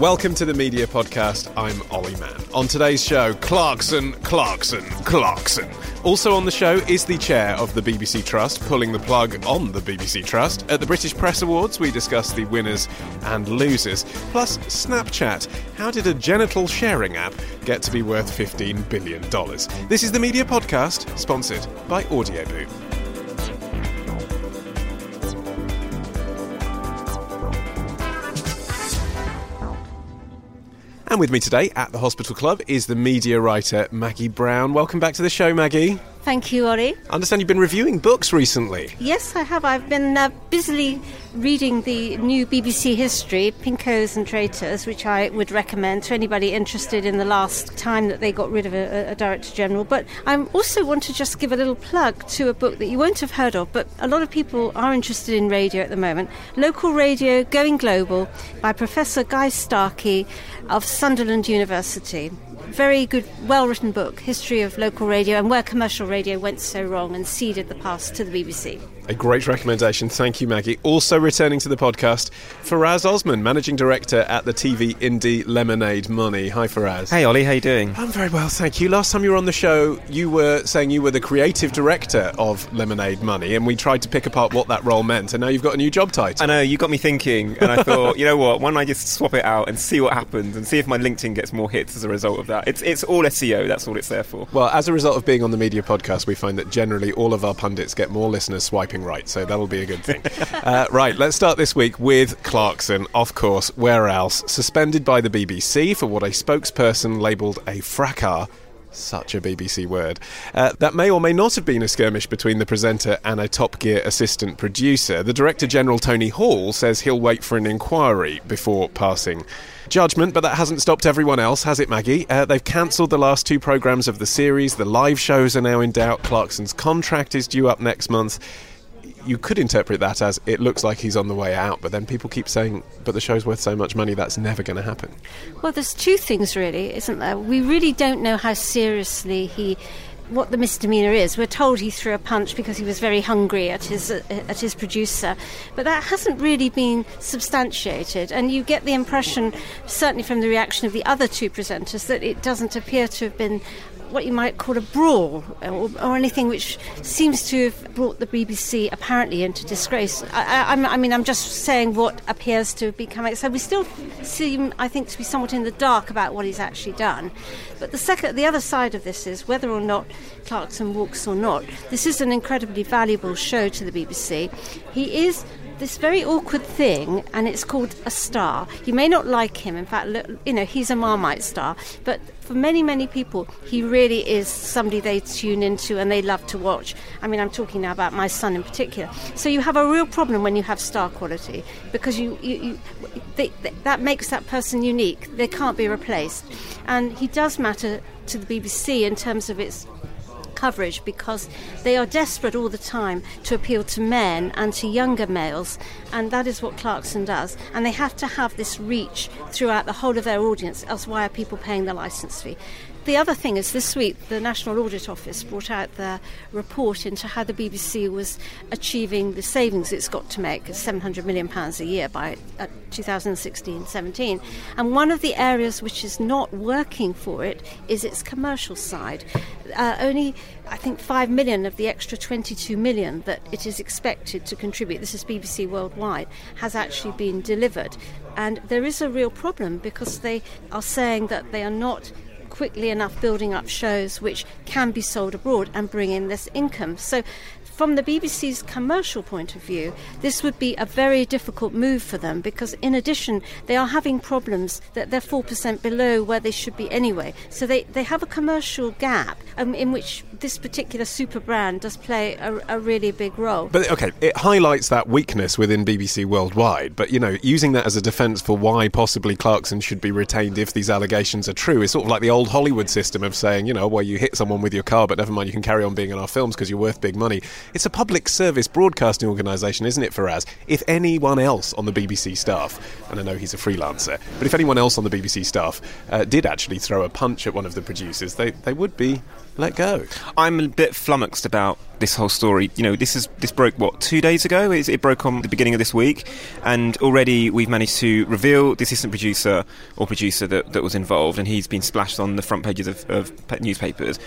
Welcome to the Media Podcast. I'm Olly Mann. On today's show, Clarkson, Clarkson, Clarkson. Also on the show is the chair of the BBC Trust, pulling the plug on the BBC Trust. At the British Press Awards, we discuss the winners and losers. Plus, Snapchat. How did a genital sharing app get to be worth $15 billion? This is the Media Podcast, sponsored by Audioboom. And with me today at the Hospital Club is the media writer Maggie Brown. Welcome back to the show, Maggie. Thank you, Olly. I understand you've been reviewing books recently. Yes, I have. I've been uh, busily reading the new BBC history, Pinkoes and Traitors, which I would recommend to anybody interested in the last time that they got rid of a, a Director General. But I also want to just give a little plug to a book that you won't have heard of, but a lot of people are interested in radio at the moment. Local Radio Going Global by Professor Guy Starkey of Sunderland University very good, well written book, History of Local Radio and Where Commercial Radio Went So Wrong and Ceded the Past to the BBC. A great recommendation. Thank you, Maggie. Also returning to the podcast, Faraz Osman, Managing Director at the TV indie Lemonade Money. Hi, Faraz. Hey Olly, how you doing? I'm very well, thank you. Last time you were on the show, you were saying you were the creative director of Lemonade Money, and we tried to pick apart what that role meant, and now you've got a new job title. I know you got me thinking, and I thought, you know what? Why don't I just swap it out and see what happens, and see if my LinkedIn gets more hits as a result of that? It's it's all SEO. That's all it's there for. Well, as a result of being on the media podcast, we find that generally all of our pundits get more listeners swiping right, so that'll be a good thing. uh, right, let's start this week with Clarkson, of course. Where else? Suspended by the BBC for what a spokesperson labelled a fracas. Such a BBC word. Uh, that may or may not have been a skirmish between the presenter and a Top Gear assistant producer. The Director General, Tony Hall, says he'll wait for an inquiry before passing judgment, but that hasn't stopped everyone else, has it, Maggie? Uh, they've cancelled the last two programmes of the series. The live shows are now in doubt. Clarkson's contract is due up next month. You could interpret that as it looks like he's on the way out, but then people keep saying, but the show's worth so much money, that's never going to happen. Well, there's two things, really, isn't there? We really don't know how seriously he. What the misdemeanor is, we're told he threw a punch because he was very hungry at his at his producer, but that hasn't really been substantiated. And you get the impression, certainly from the reaction of the other two presenters, that it doesn't appear to have been what you might call a brawl uh, or, or, anything which seems to have brought the BBC apparently into disgrace. I, I, I, mean, I'm just saying what appears to be coming. So we still seem, I think, to be somewhat in the dark about what he's actually done. But the second, the other side of this is whether or not Clarkson walks or not. This is an incredibly valuable show to the BBC. He is this very awkward thing, and it's called a star. You may not like him. In fact, you know, he's a Marmite star. But for many, many people, he really is somebody they tune into and they love to watch. I mean, I'm talking now about my son in particular. So you have a real problem when you have star quality because you, you, you they, that makes that person unique. They can't be replaced. And he does matter to the BBC in terms of its coverage because they are desperate all the time to appeal to men and to younger males, and that is what Clarkson does. And they have to have this reach throughout the whole of their audience, else why are people paying the license fee? The other thing is this week the National Audit Office brought out their report into how the BBC was achieving the savings it's got to make, £700 million a year by uh, 2016-17. And one of the areas which is not working for it is its commercial side. Uh, only, I think, 5 million of the extra 22 million that it is expected to contribute, this is BBC Worldwide, has actually been delivered. And there is a real problem because they are saying that they are not quickly enough building up shows which can be sold abroad and bring in this income. So from the BBC's commercial point of view, this would be a very difficult move for them because, in addition, they are having problems that they're 4% below where they should be anyway. So they, they have a commercial gap um, in which this particular super brand does play a, a really big role. But okay, it highlights that weakness within BBC Worldwide. But, you know, using that as a defence for why possibly Clarkson should be retained if these allegations are true is sort of like the old Hollywood system of saying, you know, well, you hit someone with your car, but never mind, you can carry on being in our films because you're worth big money. It's a public service broadcasting organisation, isn't it, Faraz? If anyone else on the BBC staff, and I know he's a freelancer, but if anyone else on the BBC staff uh, did actually throw a punch at one of the producers, they, they would be let go. I'm a bit flummoxed about this whole story. You know, this is this broke what two days ago. It, it broke on the beginning of this week, and already we've managed to reveal the assistant producer or producer that, that was involved, and he's been splashed on the front pages of, of newspapers.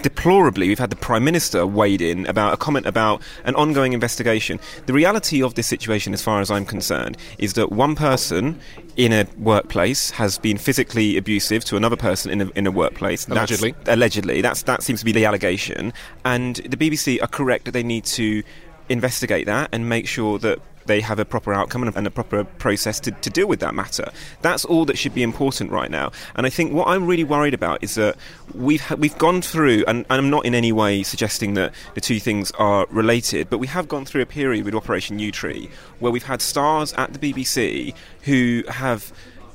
Deplorably, we've had the prime minister weighed in about a comment about an ongoing investigation. The reality of this situation, as far as I'm concerned, is that one person in a workplace has been physically abusive to another person in a, in a workplace. Allegedly. That's, allegedly. That's that seems to be the allegation, and the BBC are correct that they need to investigate that and make sure that they have a proper outcome and a proper process to, to deal with that matter. That's all that should be important right now. And I think what I'm really worried about is that we've ha- we've gone through, and, and, I'm not in any way suggesting that the two things are related, but we have gone through a period with Operation Yewtree where we've had stars at the BBC who have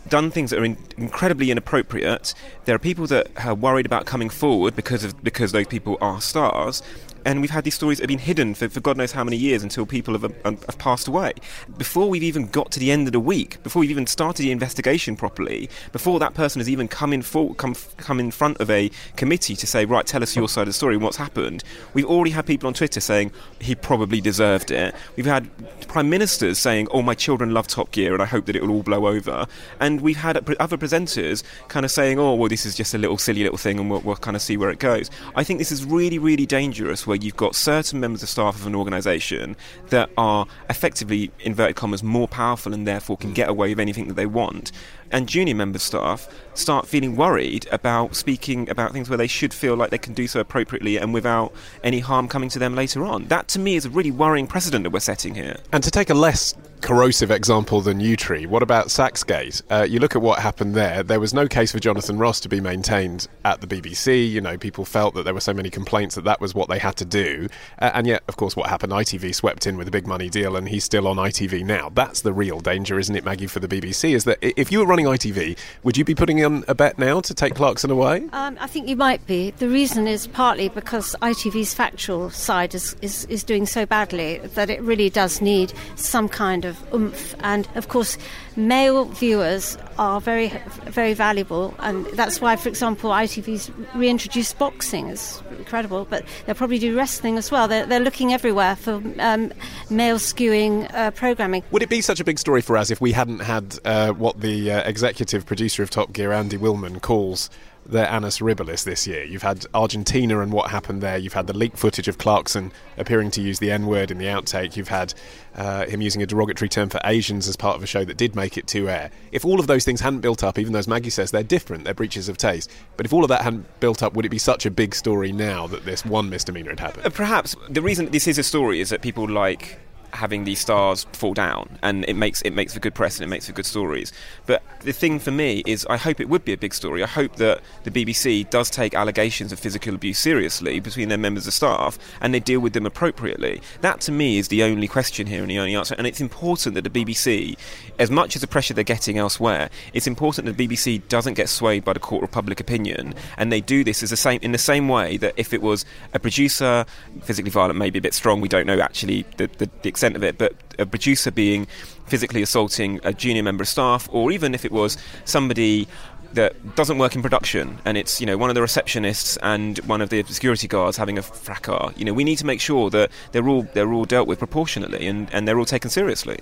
done things that are in, incredibly inappropriate. There are people that are worried about coming forward because of because those people are stars, and we've had these stories that have been hidden for, for God knows how many years until people have, have, have, passed away. Before we've even got to the end of the week, before we've even started the investigation properly, before that person has even come in for, come come in front of a committee to say, right, tell us your side of the story, and what's happened. We've already had people on Twitter saying he probably deserved it. We've had prime ministers saying, oh, my children love Top Gear, and I hope that it will all blow over. And we've had other presenters kind of saying, oh, well, this is just a little silly little thing, and we'll, we'll kind of see where it goes. I think this is really, really dangerous. Where where you've got certain members of staff of an organisation that are effectively, inverted commas, more powerful and therefore can mm. get away with anything that they want, and junior member staff start feeling worried about speaking about things where they should feel like they can do so appropriately and without any harm coming to them later on. That to me is a really worrying precedent that we're setting here. And to take a less corrosive example than Yewtree, what about Sachsgate? Uh, you look at what happened there. There was no case for Jonathan Ross to be maintained at the BBC. You know, people felt that there were so many complaints that that was what they had to do. Uh, and yet, of course, what happened? ITV swept in with a big money deal, and he's still on ITV now. That's the real danger, isn't it, Maggie, for the BBC? Is that if you were running ITV, would you be putting on a bet now to take Clarkson away? Um, I think you might be. The reason is partly because ITV's factual side is, is, is doing so badly that it really does need some kind of oomph. And of course, male viewers are very, very valuable, and that's why, for example, ITV's reintroduced boxing. It's incredible, but they'll probably do wrestling as well. They're, they're looking everywhere for um, male skewing uh, programming. Would it be such a big story for us if we hadn't had uh, what the uh, executive producer of Top Gear, Andy Wilman, calls their annus horribilis this year. You've had Argentina and what happened there. You've had the leaked footage of Clarkson appearing to use the N word in the outtake. You've had uh, him using a derogatory term for Asians as part of a show that did make it to air. If all of those things hadn't built up, even though as Maggie says they're different, they're breaches of taste, but if all of that hadn't built up, would it be such a big story now that this one misdemeanor had happened? Uh, perhaps the reason this is a story is that people like having these stars fall down, and it makes it makes for good press and it makes for good stories. But the thing for me is, I hope it would be a big story. I hope that the BBC does take allegations of physical abuse seriously between their members of staff, and they deal with them appropriately. That to me is the only question here and the only answer. And it's important that the BBC, as much as the pressure they're getting elsewhere, it's important that the BBC doesn't get swayed by the court of public opinion, and they do this as the same in the same way that if it was a producer physically violent, maybe a bit strong, we don't know actually the, the, the extent of it, but a producer being physically assaulting a junior member of staff, or even if it was somebody that doesn't work in production, and it's you know one of the receptionists and one of the security guards having a fracas. You know, we need to make sure that they're all they're all dealt with proportionately and, and they're all taken seriously.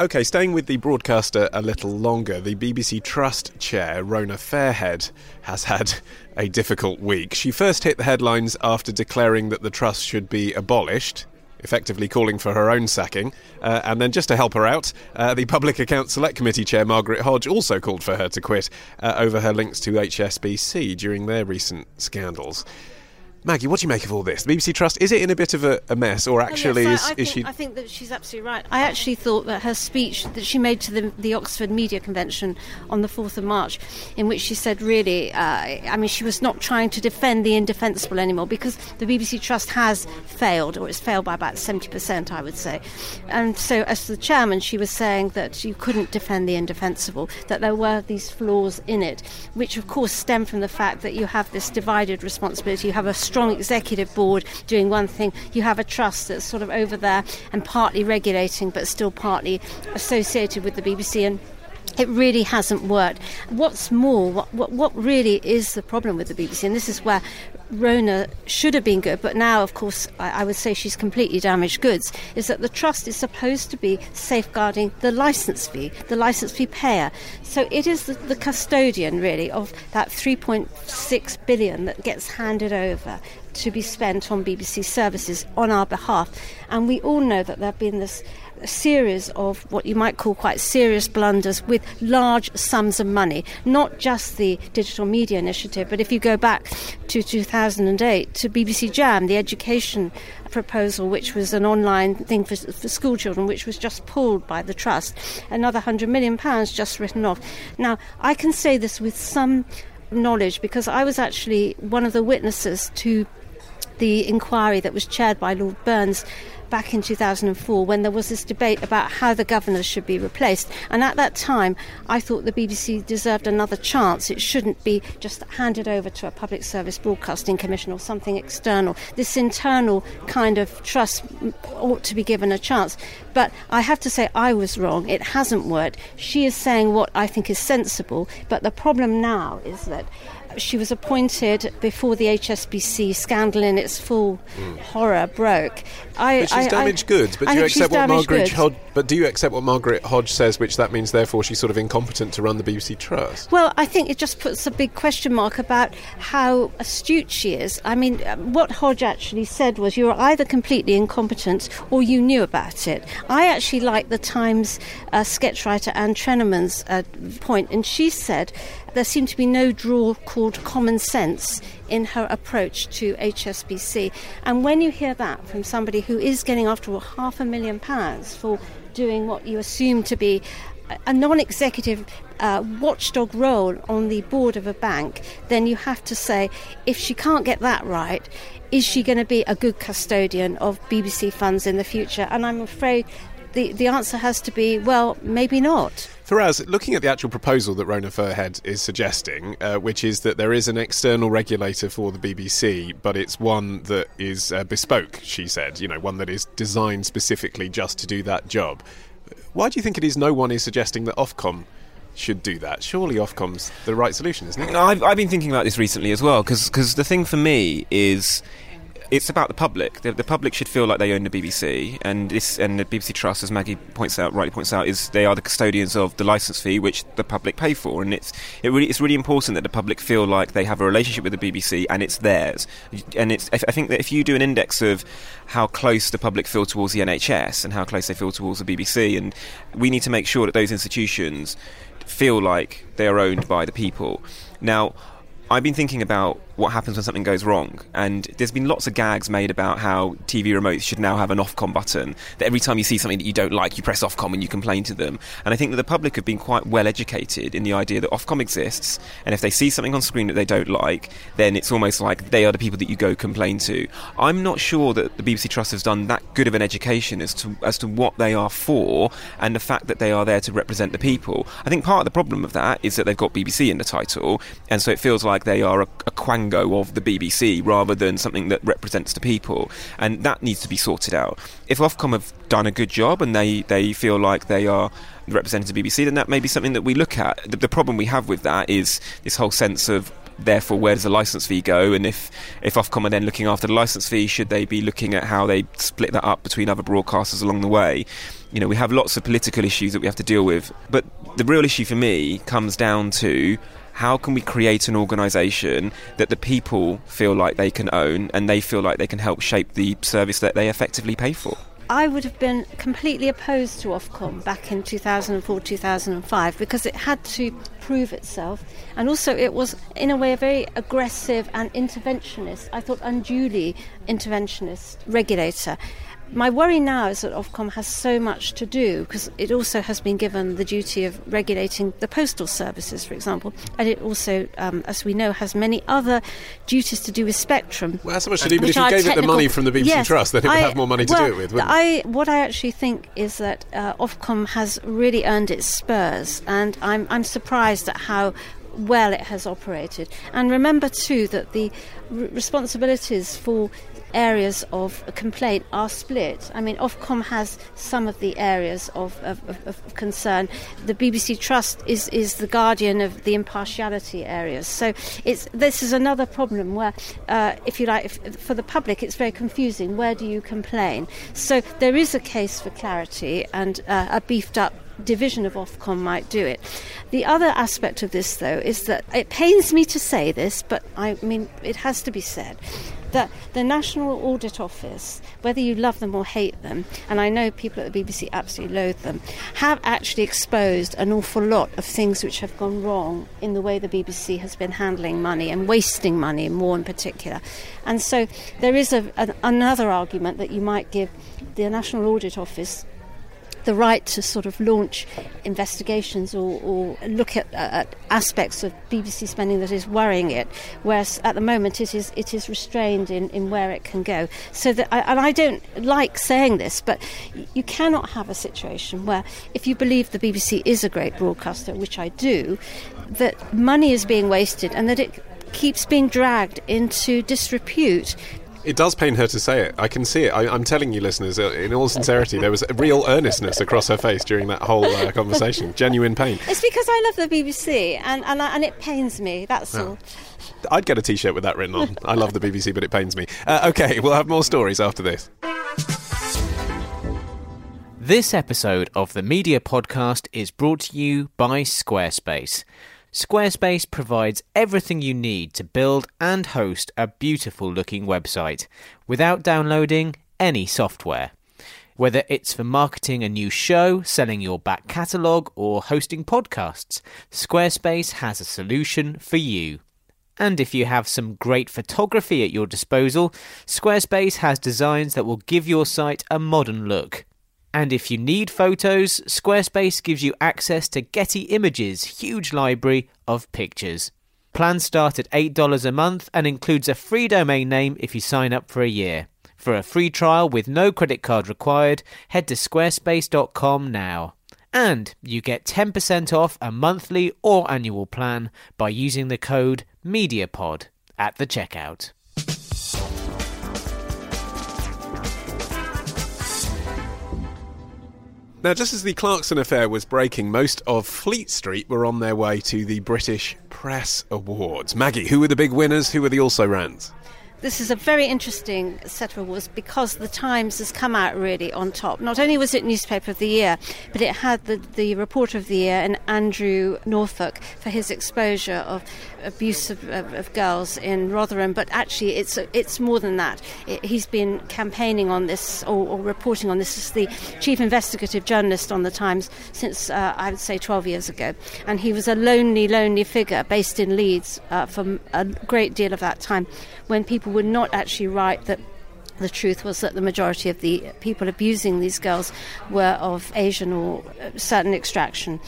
Okay, staying with the broadcaster a little longer, the BBC Trust chair, Rona Fairhead, has had a difficult week. She first hit the headlines after declaring that the Trust should be abolished effectively calling for her own sacking. Uh, and then, just to help her out, uh, the Public Accounts Select Committee Chair Margaret Hodge also called for her to quit uh, over her links to HSBC during their recent scandals. Maggie, what do you make of all this? The BBC Trust, is it in a bit of a, a mess, or actually yes, I, is, I is think, she. I think that she's absolutely right. I actually thought that her speech that she made to the, the Oxford Media Convention on the 4th of March, in which she said, really, uh, I mean, she was not trying to defend the indefensible anymore because the BBC Trust has failed, or it's failed by about 70%, I would say. And so, as the chairman, she was saying that you couldn't defend the indefensible, that there were these flaws in it, which of course stem from the fact that you have this divided responsibility. You have a strong executive board doing one thing, you have a trust that's sort of over there and partly regulating but still partly associated with the BBC. And it really hasn't worked. What's more, what, what, what, really is the problem with the BBC, and this is where Rona should have been good, but now, of course, I, I, would say she's completely damaged goods, is that the trust is supposed to be safeguarding the licence fee, the licence fee payer. So it is the, the custodian, really, of that 3.6 billion that gets handed over to be spent on BBC services on our behalf. And we all know that there have been this series of what you might call quite serious blunders with large sums of money, not just the Digital Media Initiative, but if you go back to 2008 to BBC Jam, the education proposal, which was an online thing for, for school children, which was just pulled by the Trust, another £100 million just written off. Now, I can say this with some knowledge because I was actually one of the witnesses to the inquiry that was chaired by Lord Burns back in 2004 when there was this debate about how the governors should be replaced. And at that time, I thought the BBC deserved another chance. It shouldn't be just handed over to a public service broadcasting commission or something external. This internal kind of trust ought to be given a chance. But I have to say, I was wrong. It hasn't worked. She is saying what I think is sensible. But the problem now is that she was appointed before the HSBC scandal in its full mm. horror broke. I, but she's I, damaged I, goods. But do you accept what Margaret Hodge? But do you accept what Margaret Hodge says, which that means therefore she's sort of incompetent to run the BBC Trust? Well, I think it just puts a big question mark about how astute she is. I mean, what Hodge actually said was you're either completely incompetent or you knew about it. I actually like the Times uh, sketch writer Ann Treneman's uh, point, and she said there seemed to be no draw called common sense in her approach to HSBC. And when you hear that from somebody who is getting, after all, half a million pounds for doing what you assume to be a non executive uh, watchdog role on the board of a bank, then you have to say if she can't get that right, is she going to be a good custodian of BBC funds in the future? And I'm afraid the, the answer has to be well, maybe not. Faraz, looking at the actual proposal that Rona Fairhead is suggesting, uh, which is that there is an external regulator for the BBC, but it's one that is uh, bespoke, she said, you know, one that is designed specifically just to do that job. Why do you think it is no one is suggesting that Ofcom should do that? Surely Ofcom's the right solution, isn't it? I've, I've been thinking about this recently as well, because the thing for me is it's about the public. The, the, public should feel like they own the BBC, and this and the BBC Trust, as Maggie points out, rightly points out, is they are the custodians of the license fee which the public pay for, and it's it really it's really important that the public feel like they have a relationship with the BBC and it's theirs. And it's I think that if you do an index of how close the public feel towards the NHS and how close they feel towards the BBC, and we need to make sure that those institutions feel like they are owned by the people. Now, I've been thinking about what happens when something goes wrong. And there's been lots of gags made about how TV remotes should now have an Ofcom button. That every time you see something that you don't like, you press Ofcom and you complain to them. And I think that the public have been quite well educated in the idea that Ofcom exists. And if they see something on screen that they don't like, then it's almost like they are the people that you go complain to. I'm not sure that the BBC Trust has done that good of an education as to as to what they are for and the fact that they are there to represent the people. I think part of the problem of that is that they've got BBC in the title, and so it feels like they are a, a quang tango of the BBC rather than something that represents the people. And that needs to be sorted out. If Ofcom have done a good job and they, they feel like they are representing the BBC, then that may be something that we look at. The, the problem we have with that is this whole sense of therefore where does the license fee go and if if Ofcom are then looking after the license fee should they be looking at how they split that up between other broadcasters along the way you know we have lots of political issues that we have to deal with but the real issue for me comes down to how can we create an organisation that the people feel like they can own and they feel like they can help shape the service that they effectively pay for? I would have been completely opposed to Ofcom back in 2004 2005 because it had to prove itself. And also it was in a way a very aggressive and interventionist I thought unduly interventionist regulator my worry now is that Ofcom has so much to do because it also has been given the duty of regulating the postal services, for example, and it also, um, as we know, has many other duties to do with spectrum. Well, that's so much. Even if you gave it the money from the BBC yes, Trust, then it would I, have more money to well, do it with. Wouldn't I, what I actually think is that uh, Ofcom has really earned its spurs, and I'm, I'm surprised at how well it has operated. And remember too that the r- responsibilities for areas of complaint are split. I mean, Ofcom has some of the areas of, of, of, concern. The BBC Trust is, is the guardian of the impartiality areas. So it's, this is another problem where, uh, if you like, if, for the public, it's very confusing. Where do you complain? So there is a case for clarity and uh, a beefed up division of Ofcom might do it. The other aspect of this, though, is that it pains me to say this, but I mean, it has to be said that the National Audit Office, whether you love them or hate them, and I know people at the BBC absolutely loathe them, have actually exposed an awful lot of things which have gone wrong in the way the BBC has been handling money and wasting money, more in particular. And so there is a, an, another argument that you might give the National Audit Office the right to sort of launch investigations or, or look at, at, aspects of BBC spending that is worrying it, whereas at the moment it is it is restrained in, in where it can go. So that I, and I don't like saying this, but you cannot have a situation where if you believe the BBC is a great broadcaster, which I do, that money is being wasted and that it keeps being dragged into disrepute it does pain her to say it. I can see it. I, am telling you, listeners, uh, in all sincerity, there was a real earnestness across her face during that whole uh, conversation. Genuine pain. It's because I love the BBC, and and, I, and it pains me. That's all. I'd get a T-shirt with that written on. I love the BBC, but it pains me. Uh, okay, we'll have more stories after this. This episode of the Media Podcast is brought to you by Squarespace. Squarespace provides everything you need to build and host a beautiful looking website without downloading any software. Whether it's for marketing a new show, selling your back catalogue, or hosting podcasts, Squarespace has a solution for you. And if you have some great photography at your disposal, Squarespace has designs that will give your site a modern look. And if you need photos, Squarespace gives you access to Getty Images' huge library of pictures. Plans start at $8 a month and includes a free domain name if you sign up for a year. For a free trial with no credit card required, head to squarespace.com now. And you get 10% off a monthly or annual plan by using the code MEDIAPOD at the checkout. Now, just as the Clarkson affair was breaking, most of Fleet Street were on their way to the British Press Awards. Maggie, who were the big winners? Who were the also rans? This is a very interesting set of awards because the Times has come out really on top. Not only was it Newspaper of the Year, but it had the, the Reporter of the Year and Andrew Norfolk for his exposure of abuse of, of, of girls in Rotherham. But actually, it's it's more than that. It, he's been campaigning on this or, or, reporting on this as the chief investigative journalist on the Times since uh, I would say 12 years ago, and he was a lonely, lonely figure based in Leeds uh, for a great deal of that time when people would not actually write that the truth was that the majority of the people abusing these girls were of Asian or uh, certain extraction.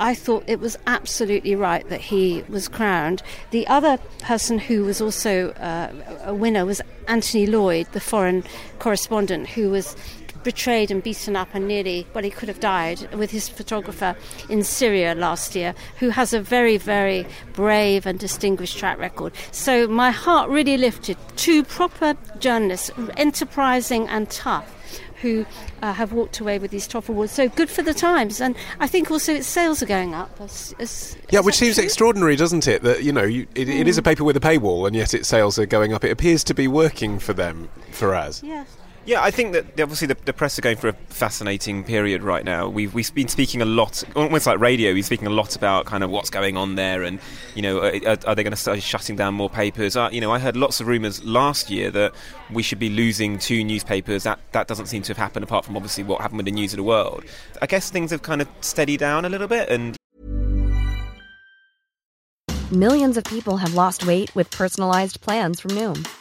I thought it was absolutely right that he was crowned. The other person who was also uh, a winner was Anthony Loyd, the foreign correspondent, who was betrayed and beaten up and nearly, well, he could have died with his photographer in Syria last year, who has a very, very brave and distinguished track record. So my heart really lifted. Two proper journalists, enterprising and tough who uh, have walked away with these top awards. So good for the Times, and I think also its sales are going up. As, as, yeah, which seems true? extraordinary, doesn't it? That you know, you, it, mm. it is a hmm. paper with a paywall, and yet its sales are going up. It appears to be working for them, Faraz. Yes. Yeah, I think that obviously the, the, press are going for a fascinating period right now. We've we've been speaking a lot, almost like radio. We're speaking a lot about kind of what's going on there, and you know, are, are they going to start shutting down more papers? Uh, you know, I heard lots of rumours last year that we should be losing two newspapers. That that doesn't seem to have happened, apart from obviously what happened with the News of the World. I guess things have kind of steadied down a little bit, and millions of people have lost weight with personalised plans from Noom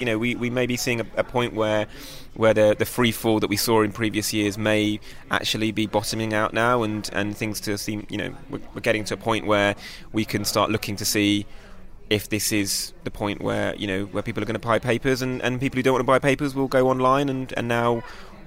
you know, we, we may be seeing a, a, point where where the the free fall that we saw in previous years may actually be bottoming out now, and, and things to seem, you know, we're, we're getting to a point where we can start looking to see if this is the point where you know where people are going to buy papers, and, and people who don't want to buy papers will go online, and, and now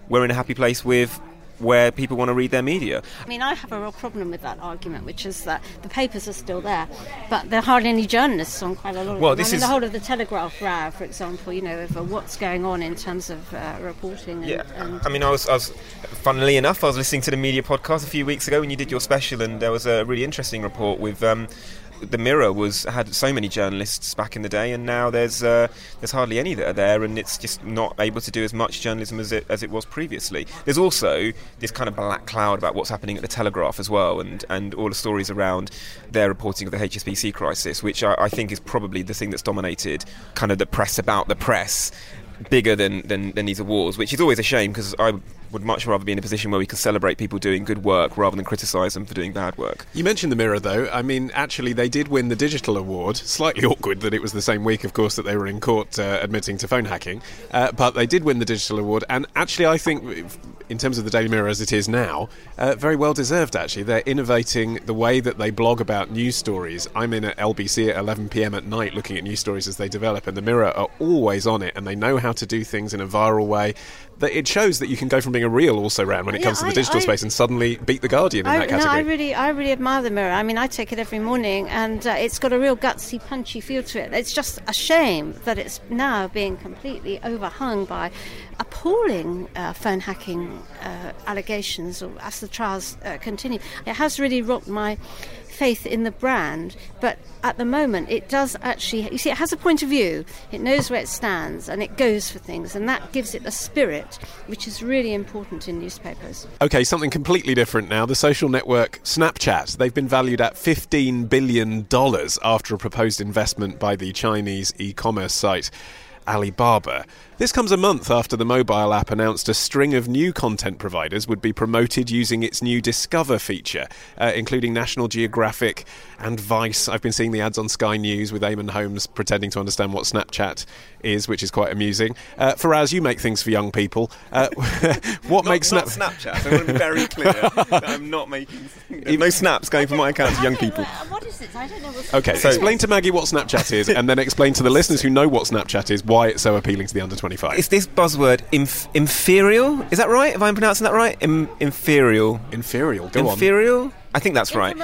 we're in a happy place with where people want to read their media. I mean, I have a real problem with that argument, which is that the papers are still there, but there are hardly any journalists on quite a lot of well, them. This I mean, is the whole of the Telegraph row, for example, you know, of uh, what's going on in terms of uh, reporting. And, yeah, and I mean, I was, I was, funnily enough, I was listening to the media podcast a few weeks ago when you did your special, and there was a really interesting report with. Um, the Mirror was had so many journalists back in the day, and now there's uh, there's hardly any that are there, and it's just not able to do as much journalism as it as it was previously. There's also this kind of black cloud about what's happening at the Telegraph as well, and and all the stories around their reporting of the HSBC crisis, which I, I think is probably the thing that's dominated kind of the press about the press bigger than, than, than these awards, which is always a shame because I would much rather be in a position where we can celebrate people doing good work rather than criticise them for doing bad work. You mentioned the Mirror, though. I mean, actually, they did win the Digital Award. Slightly awkward that it was the same week, of course, that they were in court uh, admitting to phone hacking. Uh, but they did win the Digital Award, and actually, I think in terms of the Daily Mirror as it is now, uh, very well deserved actually. They're innovating the way that they blog about news stories. I'm in at LBC at 11 pm at night looking at news stories as they develop, and the Mirror are always on it, and they know how to do things in a viral way it shows that you can go from being a real also ran when it yeah, comes to the I, digital I, space and suddenly beat the Guardian in I, that category. No, I really, I really admire the Mirror. I mean, I take it every morning, and uh, it's got a real gutsy, punchy feel to it. It's just a shame that it's now being completely overhung by appalling uh, phone hacking uh, allegations as the trials uh, continue. It has really rocked my faith in the brand, but at the moment it does actually, you see, it has a point of view, it knows where it stands, and it goes for things, and that gives it a spirit which is really important in newspapers. Okay, something completely different now. The social network Snapchat, they've been valued at $15 billion after a proposed investment by the Chinese e commerce site. Alibaba. This comes a month after the mobile app announced a string of new content providers would be promoted using its new Discover feature, uh, including National Geographic and Vice. I've been seeing the ads on Sky News with Eamonn Holmes pretending to understand what Snapchat is, which is quite amusing. Uh, Faraz, you make things for young people. Uh, what not, makes Snap- not Snapchat? I want to be very clear that I'm not making no snaps going from my account to young people. What is it? I don't know what's Okay, So- explain to Maggie what Snapchat is, and then explain to the listeners who know what Snapchat is why it's so appealing to the under 25. It's this buzzword, inf- inferior. Is that right? Have I pronouncing that right? Im- inferior. Inferior. Go on. Inferior. I think that's right.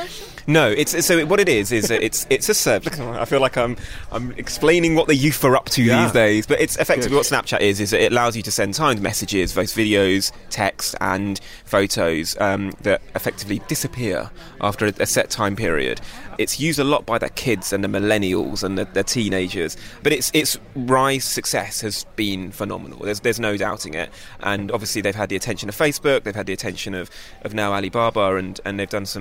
No, it's so what it is is it's it's a service. I feel like I'm I'm explaining what the youth are up to Yeah. these days, but it's effectively Good. what Snapchat is. Is it allows you to send timed messages, both videos, text, and photos um, that effectively disappear after a, a set time period. It's used a lot by the kids and the millennials and the, the teenagers, but its its rise success has been phenomenal. There's there's no doubting it, and obviously they've had the attention of Facebook, they've had the attention of, of now Alibaba, and, and they've done some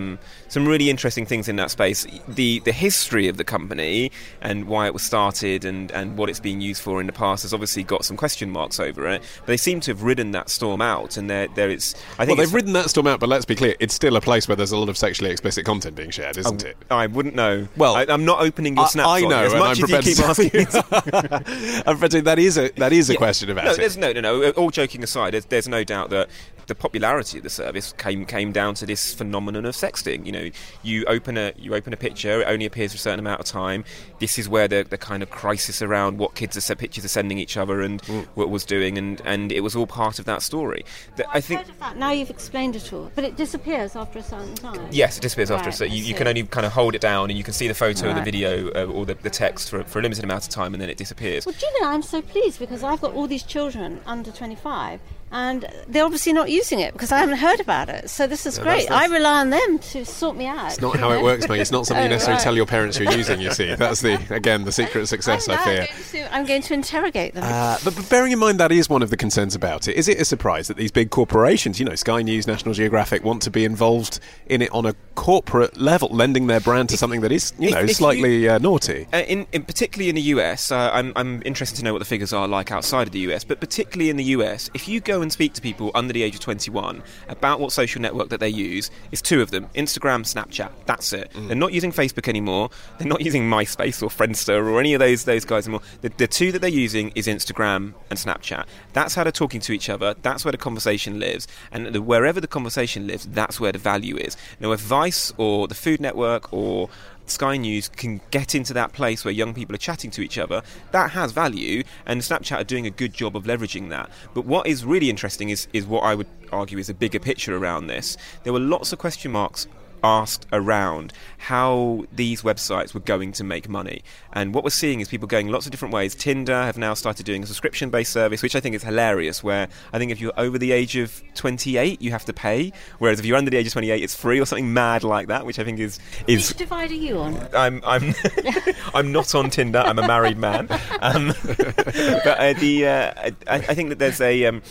some really interesting things in that space. The the history of the company and why it was started and, and what it's being used for in the past has obviously got some question marks over it. But they seem to have ridden that storm out, and there there is. I well, think they've ridden that storm out, but let's be clear, it's still a place where there's a lot of sexually explicit content being shared, isn't it? I wouldn't know. Well, I, I'm not opening your I- I know, as and much I'm as you keep prepared to asking. I'm afraid that is a that is a question about no, it. No, no, no. All joking aside, there's, there's no doubt that the popularity of the service came came down to this phenomenon of sexting. You know, you open a you open a picture, it only appears for a certain amount of time. This is where the, the kind of crisis around what kids are se- pictures are sending each other and Mm. what was doing, and, and it was all part of that story. The- I think. Heard of that. Now you've explained it all, but it disappears after a certain time. Yes, it disappears after a certain. You, you can only kind of hold it down, and you can see the photo or the video uh, or the, the text for, for a limited amount of time, and then it disappears. Well, do you know, I'm so pleased because I've got all these children under 25 and they're obviously not using it because I haven't heard about it. So this is No, great. that's- I rely on them to sort me out. It's not how it works, mate. It's not something you Oh, necessarily right. tell your parents you're using. You see, that's the again the secret of success. I I'm fear. going to- I'm going to interrogate them. Uh, but, but bearing in mind that is one of the concerns about it, is it a surprise that these big corporations, you know, Sky News, National Geographic, want to be involved in it on a corporate level, lending their brand to something that is, you know, if you- slightly uh, naughty? Uh, in, in particularly in the US, uh, I'm, I'm interested to know what the figures are like outside of the US. But particularly in the US, if you go and speak to people under the age of 21 about what social network that they use, it's two of them: Instagram, Snapchat. That's it. Mm. They're not using Facebook anymore. They're not using MySpace or Friendster or any of those those guys anymore. The, the two that they're using is Instagram and Snapchat. That's how they're talking to each other. That's where the conversation lives, and the, wherever the conversation lives, that's where the value is. Now, if Vice or the Food Network or Sky News can get into that place where young people are chatting to each other, that has value, and Snapchat are doing a good job of leveraging that. But what is really interesting is, is what I would argue is a bigger picture around this. There were lots of question marks asked around how these websites were going to make money. And what we're seeing is people going lots of different ways. Tinder have now started doing a subscription based service, which I think is hilarious, where I think if you're over the age of 28, you have to pay, whereas if you're under the age of 28, it's free or something mad like that, which I think is. is Which divide are you on? I'm I'm I'm not on Tinder. I'm a married man. Um, but uh, the uh, I, I think that there's a um,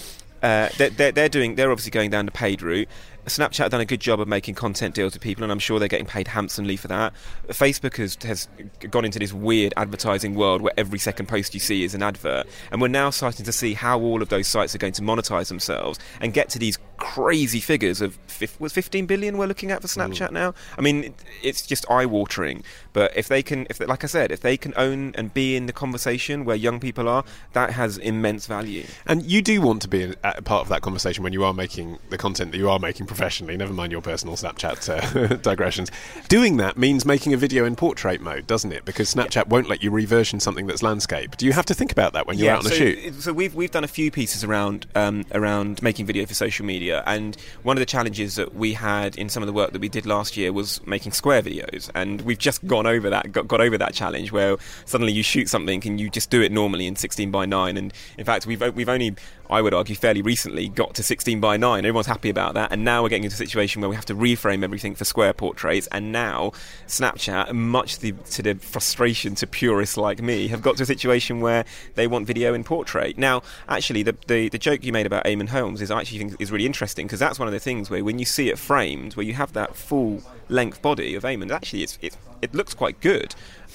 uh, they're, they're they're doing they're obviously going down the paid route. Snapchat have done a good job of making content deals with people, and I'm sure they're getting paid handsomely for that. Facebook has has gone into this weird advertising world where every second post you see is an advert, and we're now starting to see how all of those sites are going to monetize themselves and get to these crazy figures of was 15 billion we're looking at for mm. Snapchat now. I mean, it's just eye-watering. But if they can, if they, like I said, if they can own and be in the conversation where young people are, that has immense value. And you do want to be a, a part of that conversation when you are making the content that you are making professionally, never mind your personal Snapchat uh, digressions. Doing that means making a video in portrait mode, doesn't it? Because Snapchat won't let you reversion something that's landscape. Do you have to think about that when you're out on so, a shoot? So we've we've done a few pieces around um, around making video for social media, and one of the challenges that we had in some of the work that we did last year was making square videos, and we've just gone over that got, got over that challenge where suddenly you shoot something and you just do it normally in 16 by 9, and in fact we've we've only I would argue fairly recently got to 16 by 9. Everyone's happy about that, and now we're getting into a situation where we have to reframe everything for square portraits, and now Snapchat, much to the, to the frustration to purists like me, have got to a situation where they want video in portrait. Now, actually, the, the, the joke you made about Eamonn Holmes is I actually think is really interesting because that's one of the things where when you see it framed, where you have that full length body of Eamonn, actually it's, it's, it looks quite good.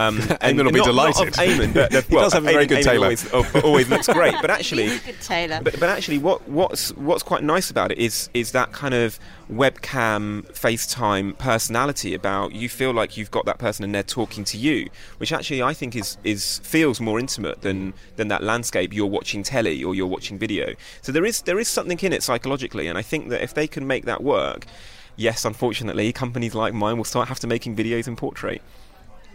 Um, Eamonn will be not, delighted. Not of Eamonn, but He does have a very Eamonn- good Eamonn tailor. Always, oh, always looks great, but actually, He's a good tailor. but, but actually, what what's what's quite nice about it is is that kind of webcam, FaceTime personality about you feel like you've got that person and they're talking to you, which actually I think is is feels more intimate than than that landscape you're watching telly or you're watching video. So there is there is something in it psychologically, and I think that if they can make that work. Yes, unfortunately, companies like mine will start have to making videos in portrait.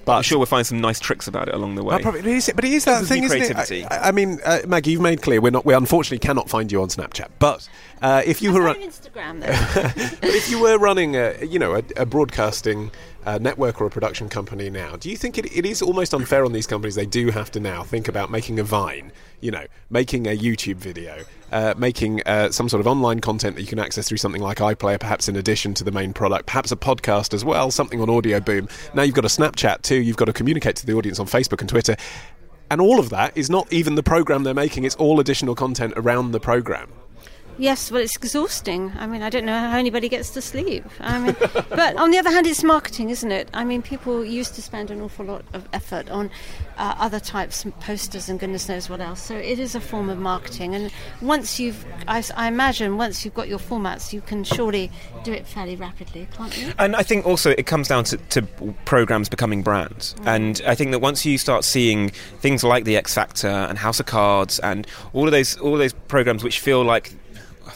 But I'm sure we'll find some nice tricks about it along the way. That probably, but it is, but it is that thing, isn't creativity. it? I, I mean, uh, Maggie, you've made clear we're not. We unfortunately cannot find you on Snapchat. But uh, if you I'm were, on Instagram though. but if you were running a, you know, a, a broadcasting uh, network or a production company now, do you think it, it is almost unfair on these companies? They do have to now think about making a Vine, you know, making a YouTube video, uh, making uh, some sort of online content that you can access through something like iPlayer, perhaps in addition to the main product, perhaps a podcast as well, something on Audioboom. Now you've got a Snapchat too. You've got to communicate to the audience on Facebook and Twitter. And all of that is not even the program they're making, it's all additional content around the program. Yes, well, it's exhausting. I mean, I don't know how anybody gets to sleep. I mean, but on the other hand, it's marketing, isn't it? I mean, people used to spend an awful lot of effort on uh, other types of posters and goodness knows what else. So it is a form of marketing. And once you've, I imagine, once you've got your formats, you can surely do it fairly rapidly, can't you? And I think also it comes down to, to programs becoming brands. And I think that once you start seeing things like the X Factor and House of Cards and all of those all of those programs which feel like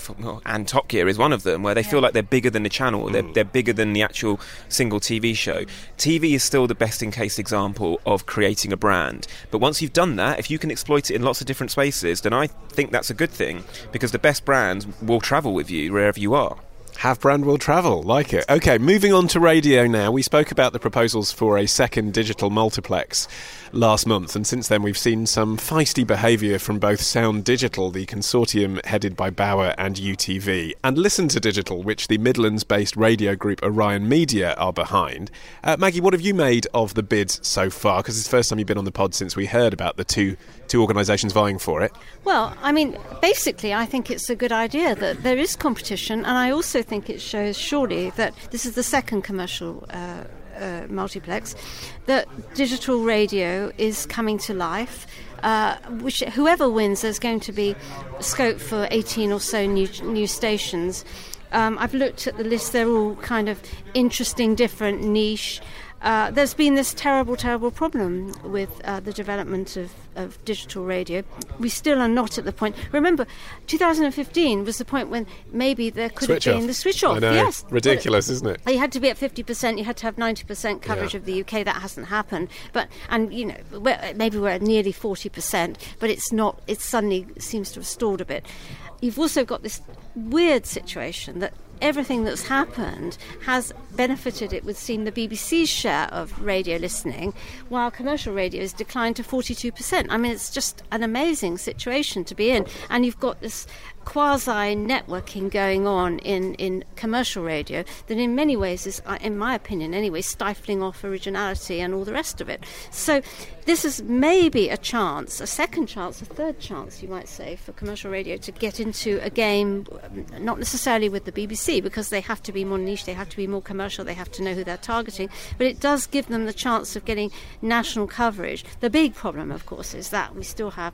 well, and Top Gear is one of them, where they feel like they're bigger than the channel, they're, mm. they're bigger than the actual single TV show. TV is still the best in case example of creating a brand. But once you've done that, if you can exploit it in lots of different spaces, then I think that's a good thing because the best brands will travel with you wherever you are. Have brand will travel, like it. Okay, moving on to radio now. We spoke about the proposals for a second digital multiplex last month, and since then we've seen some feisty behaviour from both Sound Digital, the consortium headed by Bauer and UTV, and Listen2Digital, which the Midlands based radio group Orion Media are behind. Uh, Maggie, what have you made of the bids so far? Because it's the first time you've been on the pod since we heard about the two, two organisations vying for it. Well, I mean, basically, I think it's a good idea that there is competition, and I also think it shows surely that this is the second commercial. Uh, uh, multiplex, that digital radio is coming to life. Uh, which whoever wins, there's going to be scope for 18 or so new new stations. Um, I've looked at the list; they're all kind of interesting, different niche. Uh, there's been this terrible, terrible problem with uh, the development of, of digital radio. We still are not at the point. Remember, 2015 was the point when maybe there could Switch have off. been the switch off. I know. Yes, Ridiculous, isn't it? you had to be at 50%, you had to have 90% coverage Yeah. of the UK. That hasn't happened. But, and, you know, we're, maybe we're at nearly 40%, but it's not, it suddenly seems to have stalled a bit. You've also got this weird situation that everything that's happened has benefited it with seeing the BBC's share of radio listening, while commercial radio has declined to 42%. I mean, it's just an amazing situation to be in. And you've got this quasi networking going on in, in commercial radio that in many ways is, uh, in my opinion anyway, stifling off originality and all the rest of it. So this is maybe a chance, a second chance, a third chance, you might say, for commercial radio to get into a game, um, not necessarily with the BBC because they have to be more niche, they have to be more commercial, they have to know who they're targeting, but it does give them the chance of getting national coverage. The big problem, of course, is that we still have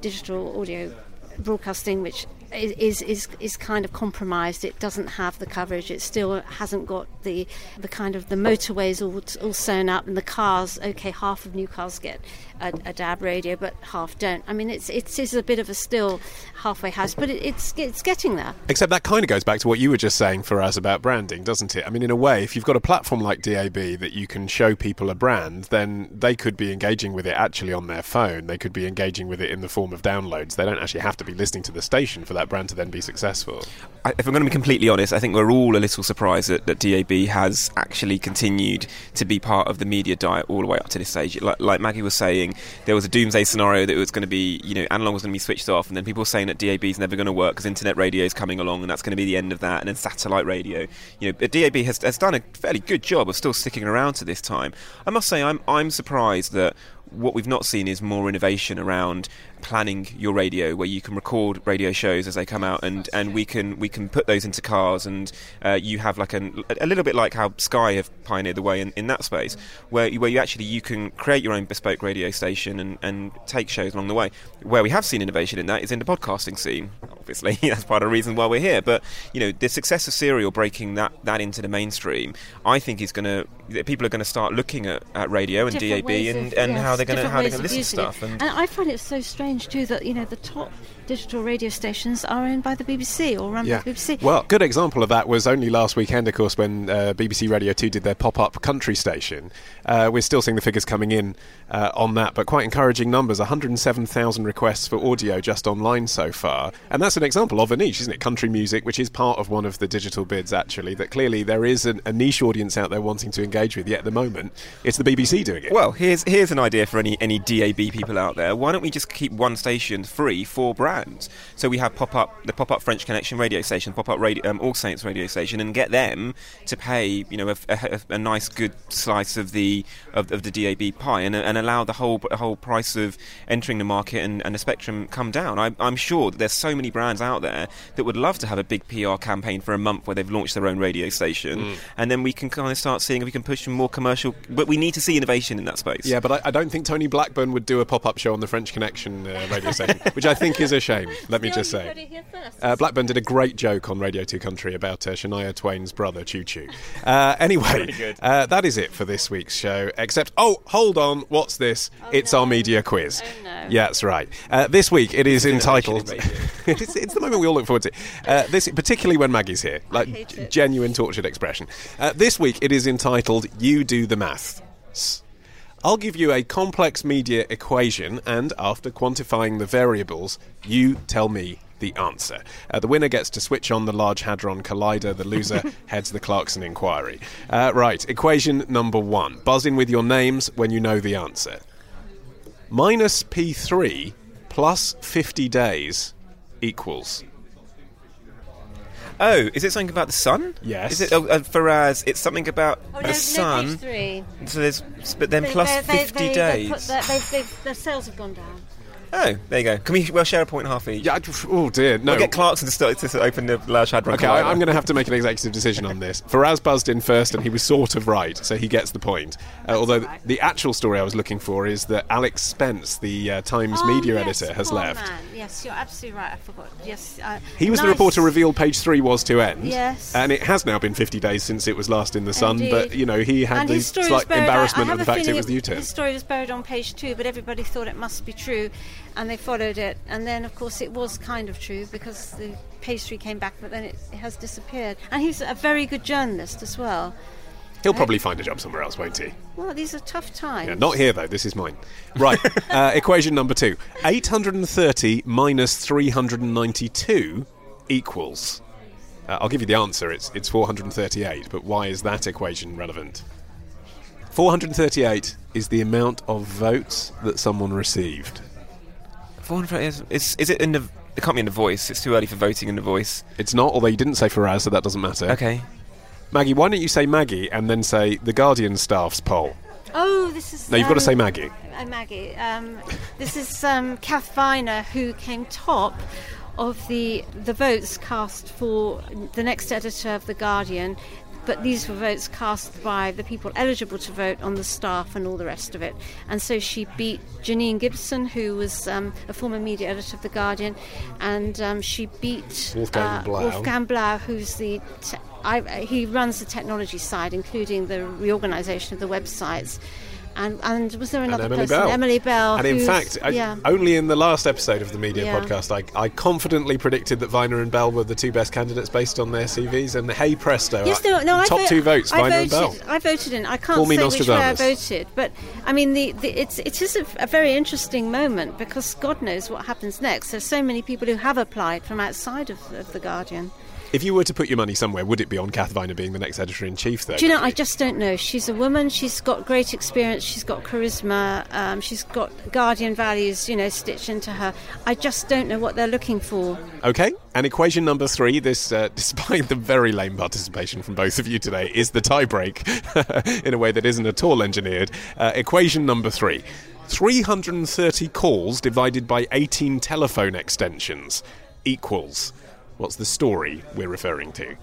digital audio broadcasting, which is, is is kind of compromised. It doesn't have the coverage. It still hasn't got the the kind of the motorways all, all sewn up, and the cars. Okay, half of new cars get a, a DAB radio, but half don't. I mean, it's it's is a bit of a still halfway house, but it, it's it's getting there. Except that kind of goes back to what you were just saying for us about branding, doesn't it? I mean, in a way, if you've got a platform like DAB that you can show people a brand, then they could be engaging with it actually on their phone. They could be engaging with it in the form of downloads. They don't actually have to be listening to the station for that brand to then be successful. I, if I'm going to be completely honest, I think we're all a little surprised that, that DAB has actually continued to be part of the media diet all the way up to this stage. Like, like Maggie was saying, there was a doomsday scenario that it was going to be, you know, analog was going to be switched off, and then people were saying that DAB is never going to work because internet radio is coming along, and that's going to be the end of that, and then satellite radio. You know, DAB has, has done a fairly good job of still sticking around to this time. I must say, I'm I'm surprised that what we've not seen is more innovation around planning your radio, where you can record radio shows as they come out, and, and we can we can put those into cars, and uh, you have like an, a little bit like how Sky have pioneered the way in, in that space, where you, where you actually you can create your own bespoke radio station and, and take shows along the way. Where we have seen innovation in that is in the podcasting scene. Obviously, that's part of the reason why we're here. But you know, the success of Serial breaking that that into the mainstream, I think is going to people are going to start looking at, at radio and Different DAB and, and how they're going to how they're going to of listen to using it. stuff. And And I find it so strange too that you know the top digital radio stations are owned by the BBC or run Yeah. by the BBC. Well, a good example of that was only last weekend, of course, when uh, BBC Radio 2 did their pop up country station. Uh, we're still seeing the figures coming in uh, on that, but quite encouraging numbers 107,000 requests for audio just online so far. And that's an example of a niche, isn't it? Country music, which is part of one of the digital bids, actually, that clearly there is an, a niche audience out there wanting to engage with, yet at the moment, it's the BBC doing it. Well, here's here's an idea for any any DAB people out there. Why don't we just keep one station free for So we have pop up the pop up French Connection radio station, pop up radio, um, All Saints radio station, and get them to pay you know a, a, a nice good slice of the of, of the DAB pie, and, and allow the whole whole price of entering the market and, and the spectrum come down. I, I'm sure that there's so many brands out there that would love to have a big PR campaign for a month where they've launched their own radio station, Mm. and then we can kind of start seeing if we can push some more commercial. But we need to see innovation in that space. Yeah, but I, I don't think Tony Blackburn would do a pop up show on the French Connection uh, radio station, which I think is a shame, let me just say. Uh, Blackburn did a great joke on Radio 2 Country about uh, Shania Twain's brother, Choo Choo. Uh, anyway, uh, that is it for this week's show, except, oh, hold on, what's this? it's our media quiz. Yeah, that's right. Uh, this week it is entitled. it's, it's the moment we all look forward to. Uh, this, particularly when Maggie's here, like g- genuine tortured expression. Uh, this week it is entitled You Do the Math. I'll give you a complex media equation, and after quantifying the variables, you tell me the answer. Uh, the winner gets to switch on the Large Hadron Collider, the loser heads the Clarkson inquiry. Uh, right, equation number one. Buzz in with your names when you know the answer. Minus P3 plus 50 days equals. Oh, is it something about the sun? Yes. Is it oh, uh, Faraz? It's something about Oh, no, the no, sun. page three. So there's, but then They- plus they- they- 50 they- days. They put their, they've, they've, their sales have gone down. Oh, there you go. Can we well share a point and a half each? Yeah. Oh dear, no. We'll get Clarkson to start to open the Large Hadron Okay, Collider. I, I'm going to have to make an executive decision on this. Faraz buzzed in first, and he was sort of right, so he gets the point. Uh, although the actual story I was looking for is that Alex Spence, the uh, Times Oh, media yes, editor, has poor left. Man. Yes, you're absolutely right. I forgot. Yes, uh, He was the nice. reporter revealed page three was to end. Yes. And it has now been 50 days since it was last in the sun, Indeed. but, you know, he had and the his story was slight buried, I- I embarrassment have of the a fact it feeling was the U-turn. His story was buried on page two, but everybody thought it must be true, and they followed it. And then, of course, it was kind of true because the pastry came back, but then it, it has disappeared. And he's a very good journalist as well. He'll probably find a job somewhere else, won't he? Well, these are tough times. Yeah, not here, though. This is mine. Right. uh, equation number two 830 minus 392 equals. Uh, I'll give you the answer. It's, it's 438, but why is that equation relevant? 438 is the amount of votes that someone received. 400 is, is, is it in the. It can't be in the voice. It's too early for voting in the voice. It's not, although you didn't say Faraz, so that doesn't matter. Okay. Maggie, why don't you say Maggie and then say the Guardian staff's poll? Oh, this is. No, you've got to um, say Maggie. uh, Maggie. Um, this is um, Kath Viner who came top of the the votes cast for the next editor of the Guardian. But these were votes cast by the people eligible to vote on the staff and all the rest of it. And so she beat Janine Gibson, who was um, a former media editor of The Guardian, and um, she beat Wolfgang uh, Blau. Wolfgang Blau, who's the te- I, he runs the technology side, including the reorganisation of the websites. And, and was there another and Emily person? Bell. Emily Bell. And in fact, I- only in the last episode of the media Yeah. podcast, I, I confidently predicted that Viner and Bell were the two best candidates based on their CVs, and hey presto, Yes, no, no, I top vo- two votes, I Viner voted, and Bell. I voted in. I can't Call say which way I voted, but I mean, the, the, it's it is a, a very interesting moment because God knows what happens next. There's so many people who have applied from outside of, of the Guardian. If you were to put your money somewhere, would it be on Kath Viner being the next editor in chief? Though, Do you know? I just don't know. She's a woman. She's got great experience. She's got charisma. Um, she's got Guardian values, you know, stitched into her. I just don't know what they're looking for. Okay, and equation number three, this, uh, despite the very lame participation from both of you today, is the tiebreak in a way that isn't at all engineered. Uh, equation number three 330 calls divided by 18 telephone extensions equals. What's the story we're referring to?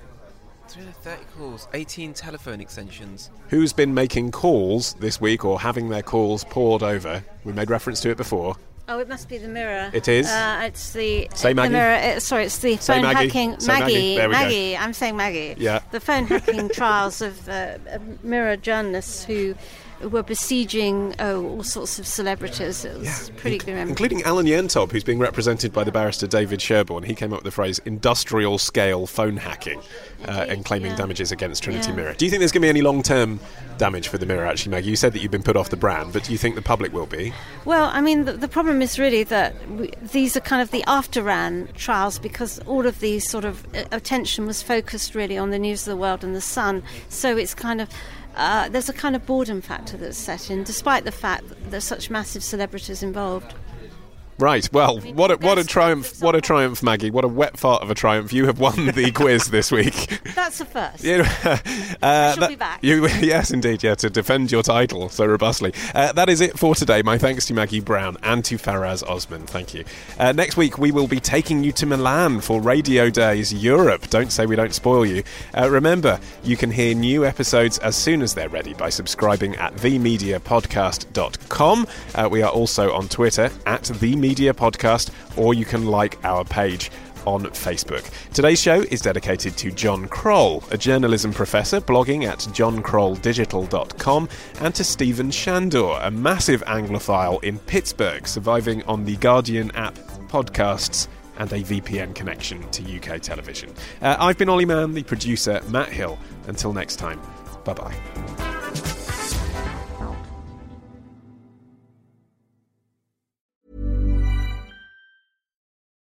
330 calls, 18 telephone extensions. Who's been making calls this week or having their calls poured over? We made reference to it before. Oh, it must be the mirror. It is? Uh, it's the Say the Maggie. mirror. uh, sorry, it's the Say phone Maggie. hacking. Say Maggie. There we go. Maggie. I'm saying Maggie. Yeah. The phone hacking trials of uh, uh, mirror journalists who were besieging oh, all sorts of celebrities. It was pretty grim. Including Alan Yentob, who's being represented by the barrister David Sherborne. He came up with the phrase industrial scale phone hacking uh, and claiming yeah. damages against Trinity Yeah. Mirror. Do you think there's going to be any long term damage for the Mirror, actually, Maggie? You said that you've been put off the brand, but do you think the public will be? Well, I mean, the, the problem is really that we, these are kind of the after ran trials because all of the sort of uh, attention was focused really on the news of the world and the sun. So it's kind of. Uh, there's a kind of boredom factor that's set in, despite the fact that there's such massive celebrities involved. Right. Well, what a, what a triumph! What a triumph, Maggie! What a wet fart of a triumph! You have won the quiz this week. That's the first. You, uh, shall be back. You, yes, indeed, yeah, to defend your title so robustly. Uh, that is it for today. My thanks to Maggie Brown and to Faraz Osman. Thank you. Uh, next week, we will be taking you to Milan for Radio Days Europe. Don't say we don't spoil you. Uh, remember, you can hear new episodes as soon as they're ready by subscribing at themediapodcast.com. Uh, we are also on Twitter at The Media Podcast, or you can like our page on Facebook. Today's show is dedicated to John Kroll, a journalism professor blogging at johnkrolldigital.com, and to Stephen Shandor, a massive Anglophile in Pittsburgh, surviving on the Guardian app, podcasts, and a VPN connection to UK television. Uh, I've been Olly Mann, the producer, Matt Hill. Until next time, bye bye.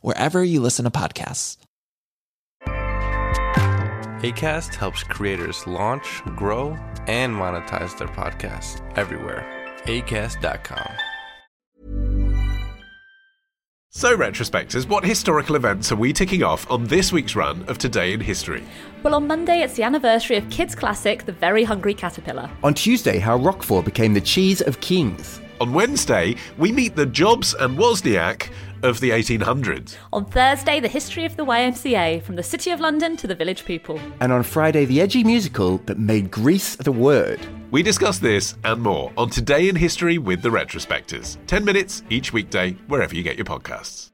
wherever you listen to podcasts. ACAST helps creators launch, grow, and monetize their podcasts everywhere. ACAST.com. So, retrospectors, what historical events are we ticking off on this week's run of Today in History? Well, on Monday, it's the anniversary of kids' classic, The Very Hungry Caterpillar. On Tuesday, how Roquefort became the cheese of kings. On Wednesday, we meet the Jobs and Wozniak of the 1800s. On Thursday, the history of the YMCA, from the City of London to the village people. And on Friday, the edgy musical that made Grease the word. We discuss this and more on Today in History with the Retrospectors. 10 minutes each weekday, wherever you get your podcasts.